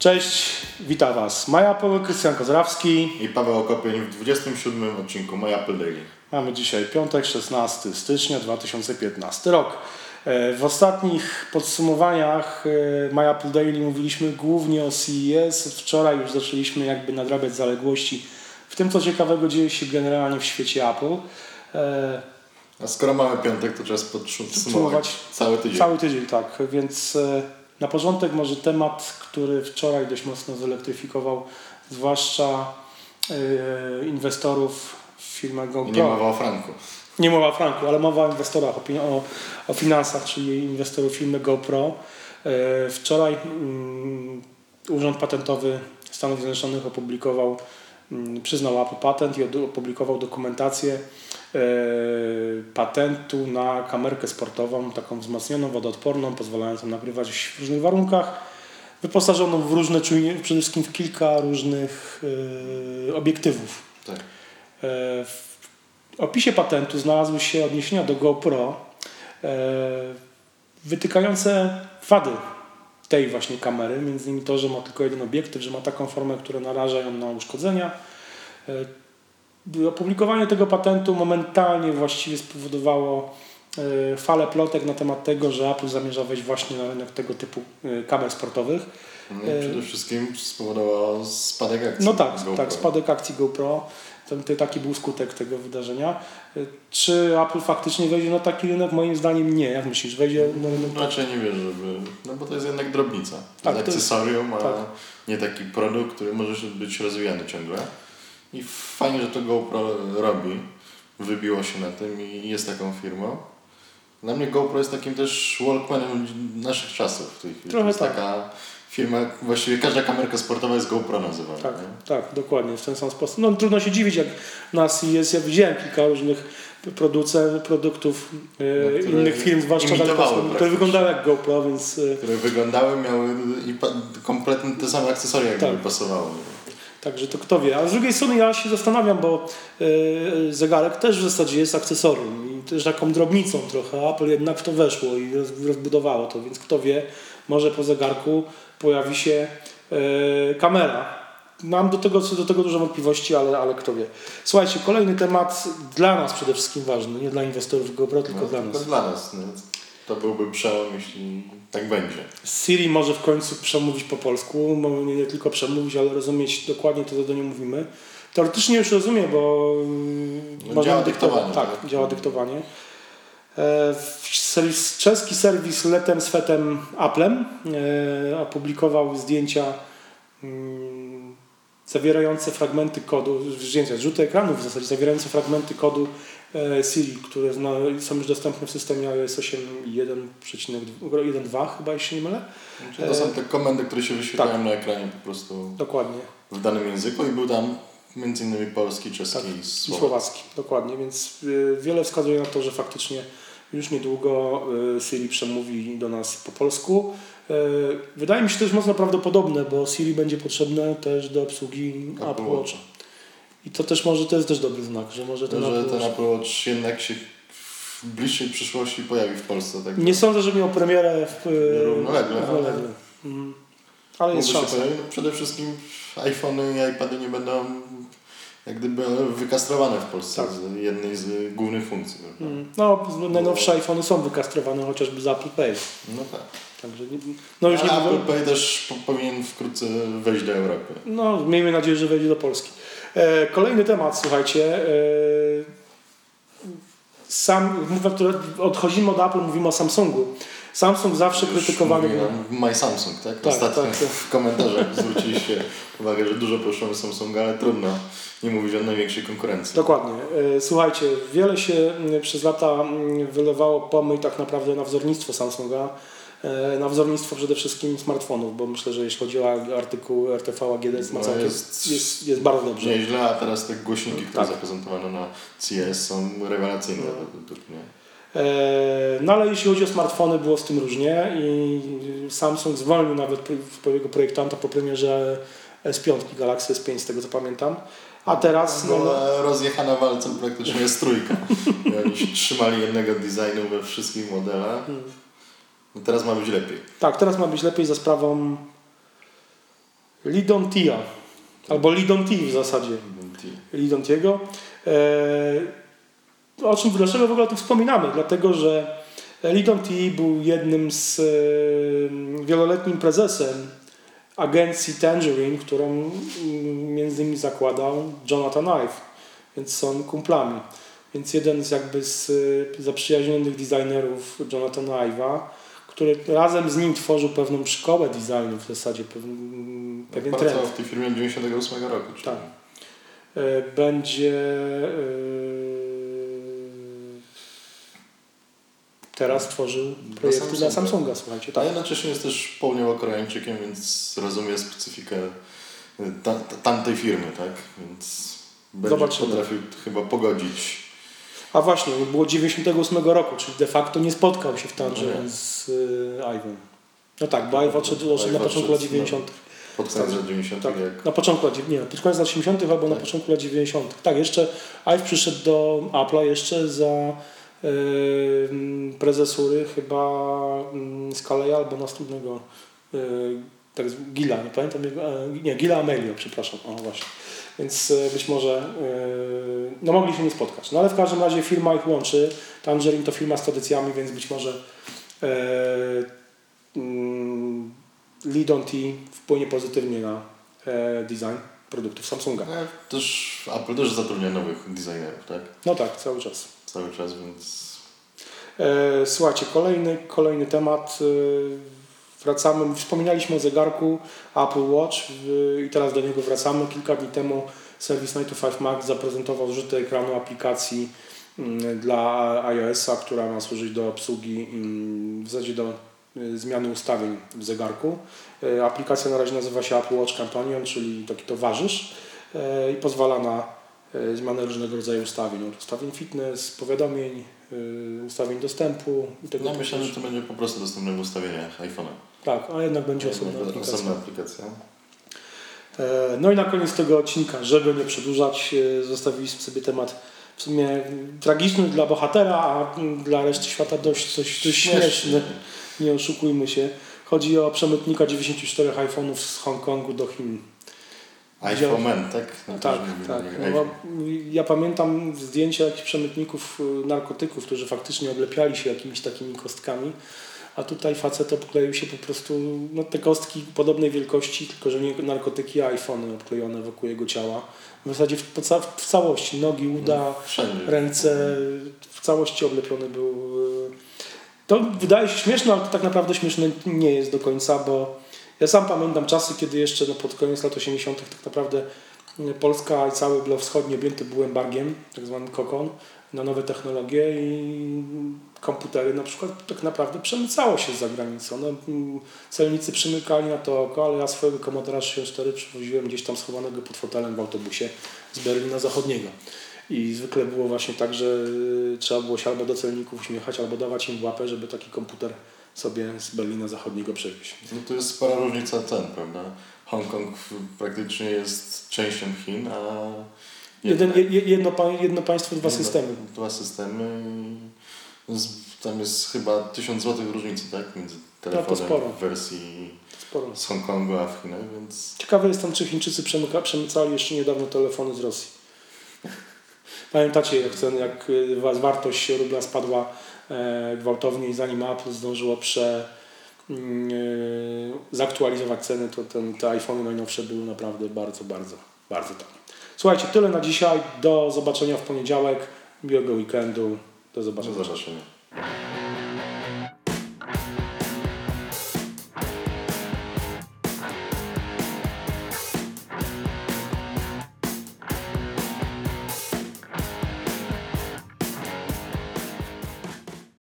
Cześć, witam Was. Maja Apple, Krystian Kozrawski. I Paweł Okopień w 27 odcinku My Apple Daily. Mamy dzisiaj piątek, 16 stycznia 2015 rok. E, w ostatnich podsumowaniach e, My Apple Daily mówiliśmy głównie o CES. Wczoraj już zaczęliśmy jakby nadrabiać zaległości w tym, co ciekawego dzieje się generalnie w świecie Apple. E, A skoro mamy piątek, to czas podsumować cały tydzień. Cały tydzień, tak. Więc na początek może temat, który wczoraj dość mocno zelektryfikował, zwłaszcza yy, inwestorów w firmę GoPro. nie mowa o franku. Nie mowa o franku, ale mowa o inwestorach, o, o, finansach, czyli inwestorów firmy GoPro. Yy, wczoraj yy, Urząd Patentowy Stanów Zjednoczonych opublikował, mm, przyznał Apple patent i opublikował dokumentację E, patentu na kamerkę sportową, taką wzmocnioną, wodoodporną, pozwalającą nagrywać w różnych warunkach, wyposażoną w różne czujniki, przede wszystkim w kilka różnych e, obiektywów. Tak. E, w opisie patentu znalazły się odniesienia do GoPro wytykające wady tej właśnie kamery, między innymi to, że ma tylko jeden obiektyw, że ma taką formę, która naraża ją na uszkodzenia, Opublikowanie tego patentu momentalnie właściwie spowodowało e, falę plotek na temat tego, że Apple zamierza wejść właśnie na rynek tego typu e, kamer sportowych. No przede wszystkim spowodowało spadek akcji. No tak, GoPro. tak, spadek akcji GoPro. To, taki był skutek tego wydarzenia. E, czy Apple faktycznie wejdzie na taki rynek? Moim zdaniem nie. Jak myślisz, wejdzie na rynek? No, raczej nie wierzę, żeby. No bo to jest jednak drobnica. Tak, jest akcesorium, a tak. nie taki produkt, który może być rozwijany ciągle. I fajnie, że to GoPro robi. Wybiło się na tym i jest taką firmą. Dla mnie GoPro jest takim też Walkmanem naszych czasów w tej chwili. Trochę to jest tak. taka firma, właściwie każda kamerka sportowa jest GoPro nazywana. Tak, nie? tak, dokładnie, w ten sam sposób. No trudno się dziwić, jak nas jest, ja widziałem kilka różnych producentów, produktów e, no, innych firm, zwłaszcza które wyglądały jak GoPro, więc... E, które wyglądały, miały i kompletnie te same akcesoria, jak tak. pasowało. Także to kto wie. A z drugiej strony ja się zastanawiam, bo yy, zegarek też w zasadzie jest akcesorium i też taką drobnicą trochę. Apple jednak w to weszło i rozbudowało to, więc kto wie, może po zegarku pojawi się yy, kamera. Mam do tego, do tego dużo wątpliwości, ale, ale kto wie. Słuchajcie, kolejny temat dla nas przede wszystkim ważny, nie dla inwestorów GoPro, tylko no, dla nas. Tylko dla nas. No. To byłby przełom, jeśli tak będzie. Siri może w końcu przemówić po polsku, nie tylko przemówić, ale rozumieć dokładnie to, co do niej mówimy. Teoretycznie już rozumie, bo no, działa dyktowanie. Tak, tak, działa dyktowanie. E, serwis, czeski serwis Letem Svetem Applem e, opublikował zdjęcia mm, zawierające fragmenty kodu, zdjęcia, rzuty ekranów w zasadzie, zawierające fragmenty kodu E, Siri, które są już dostępne w systemie iOS 8.1.2 chyba, jeśli nie mylę. to są te komendy, które się wyświetlają tak. na ekranie po prostu Dokładnie. w danym języku i był tam między innymi polski, czeski tak. i słowacki. słowacki. Dokładnie, więc y, wiele wskazuje na to, że faktycznie już niedługo y, Siri przemówi do nas po polsku. Y, wydaje mi się jest mocno prawdopodobne, bo Siri będzie potrzebne też do obsługi Apple Watcha. I to też może to jest też dobry znak, że może ten, że Apple, ten Apple Watch jednak się w bliższej przyszłości pojawi w Polsce. Tak nie sądzę, że miał premierę w, równolegle. równolegle. Ale, mm. ale jest szansa. No, przede wszystkim iPhony i iPady nie będą jak gdyby wykastrowane w Polsce tak. z jednej z głównych funkcji. Mm. No, najnowsze iPhony są wykastrowane chociażby z Apple Pay. No tak. Także no już nie Apple Pay też powinien wkrótce wejść do Europy. No, miejmy nadzieję, że wejdzie do Polski. E, kolejny temat, słuchajcie. E, sam, odchodzimy od Apple, mówimy o Samsungu. Samsung zawsze Już krytykowany. My Samsung, tak? tak Ostatnio tak, tak. w komentarzach zwróciliście uwagę, że dużo proszą Samsunga, ale trudno nie mówić o największej konkurencji. Dokładnie. E, słuchajcie, wiele się przez lata wylewało pomyj tak naprawdę na wzornictwo Samsunga. E, na wzornictwo przede wszystkim smartfonów, bo myślę, że jeśli chodzi o artykuł RTV AGD no jest, jest, jest, bardzo dobrze. Nieźle, a teraz te głośniki, które tak. zaprezentowano na CES są rewelacyjne no. E, no ale jeśli chodzi o smartfony, było z tym różnie i Samsung zwolnił nawet swojego projektanta po premierze S5 Galaxy S5, z tego co pamiętam. A teraz... No, no, rozjechana walcem praktycznie jest trójka. Oni trzymali jednego designu we wszystkich modelach. No teraz ma być lepiej. Tak, teraz ma być lepiej za sprawą Lidontia. Albo Lidonti w zasadzie. Lidontiego. E, o czym, dlaczego w ogóle o tym wspominamy? Dlatego, że Lidonti był jednym z e, wieloletnim prezesem agencji Tangerine, którą mm, między innymi zakładał Jonathan Ive, więc są kumplami. Więc jeden z jakby z e, zaprzyjaźnionych designerów Jonathana Ive'a, który razem z nim tworzył pewną szkołę designu w zasadzie, pewien, pewien trend. w tej firmie 98 roku. Czyli... Tak. E, będzie e, teraz tworzył projekty dla Samsunga, dla Samsunga słuchajcie. Tak. A jednocześnie jest też południowo-koreańczykiem, więc rozumie specyfikę ta, ta, tamtej firmy, tak? Więc będzie Zobaczymy. potrafił chyba pogodzić a właśnie, było 98 roku, czyli de facto nie spotkał się w Tangerze no z y, Iwem. No tak, bo Ive odszedł, odszedł na początku lat 90. Pod koniec lat 90. Tak, jak... Na początku lat, nie, pod koniec lat 80. albo tak. na początku lat 90. Tak, jeszcze Ive przyszedł do Apple'a jeszcze za prezesury chyba yy, Scaleya albo następnego yy, tak, Gila, nie pamiętam jego, e, nie, Gila Amelio, przepraszam, o właśnie. Więc e, być może e, no mogli się nie spotkać. No ale w każdym razie firma ich łączy. Tangerine to firma z tradycjami, więc być może mm, Lidon T wpłynie pozytywnie na design produktów Samsunga. No, też Apple też zatrudnia nowych designerów, tak? No tak, cały czas. Cały czas, więc... Słuchajcie, kolejny, kolejny temat wracamy, wspominaliśmy o zegarku Apple Watch i teraz do niego wracamy. Kilka dni temu serwis 9 to 5 Max zaprezentował rzuty ekranu aplikacji mm, dla iOS-a, która ma służyć do obsługi, mm, w zasadzie do y, zmiany ustawień w zegarku. Aplikacja na razie nazywa się Apple Watch Companion, czyli taki towarzysz i pozwala na zmianę różnego rodzaju ustawień, ustawień fitness, powiadomień, ustawień dostępu. I tego no myślę, że to będzie po prostu dostępne w ustawieniach iPhone'a. Tak, a jednak będzie osobna aplikacja. Osobna aplikacja. E, no i na koniec tego odcinka, żeby nie przedłużać, e, zostawiliśmy sobie temat w sumie tragiczny dla bohatera, a dla reszty świata dość, dość, dość śmieszny. Nie oszukujmy się. Chodzi o przemytnika 94 iPhone'ów z Hongkongu do Chin. iPhone tak? No tak, tak. No, ja pamiętam zdjęcia jakichś przemytników e, narkotyków, którzy faktycznie oblepiali się jakimiś takimi kostkami a tutaj facet obkleił się po prostu, no te kostki podobnej wielkości, tylko że nie narkotyki, a iPhony obklejone wokół jego ciała. W zasadzie w, w całości, nogi, uda, no, ręce, w całości oblepiony był. Y, to wydaje się śmieszne, ale to tak naprawdę śmieszne nie jest do końca, bo ja sam pamiętam czasy, kiedy jeszcze no, pod koniec lat 80. tak naprawdę y, Polska i cały blok wschodni objęty był embargiem, tak zwanym kokon, na nowe technologie i komputery na przykład tak naprawdę przemycało się za granicą. No, mm, celnicy przymykali na to oko, ale ja swojego Commodore 64 przywoziłem gdzieś tam schowanego pod fotelem w autobusie z Berlina Zachodniego. I zwykle było właśnie tak, że y, trzeba było się albo do celników uśmiechać, albo dawać im łapę, żeby taki komputer sobie z Berlina Zachodniego przewieźć. No to jest spora różnica cen, prawda? Hongkong praktycznie jest częścią Chin, a Jeden, jedno, jedno państwo, dwa jedno, systemy. Dwa systemy. Tam jest chyba 1000 zł różnicy, tak? Między no, telefonem no w wersji sporo. z Hongkongu a w Chinach, więc... Ciekawe jest tam, czy Chińczycy przemycali jeszcze niedawno telefony z Rosji. Pamiętacie, jak, ten, jak y, wartość rubla spadła gwałtownie i zanim Apple zdążyło prze, y, zaktualizować ceny, to ten, te iPhony najnowsze były naprawdę bardzo, bardzo, bardzo tanie. Słuchajcie, tyle na dzisiaj. Do zobaczenia w poniedziałek. Miłego weekendu. Do zobaczenia. Do zobaczenia.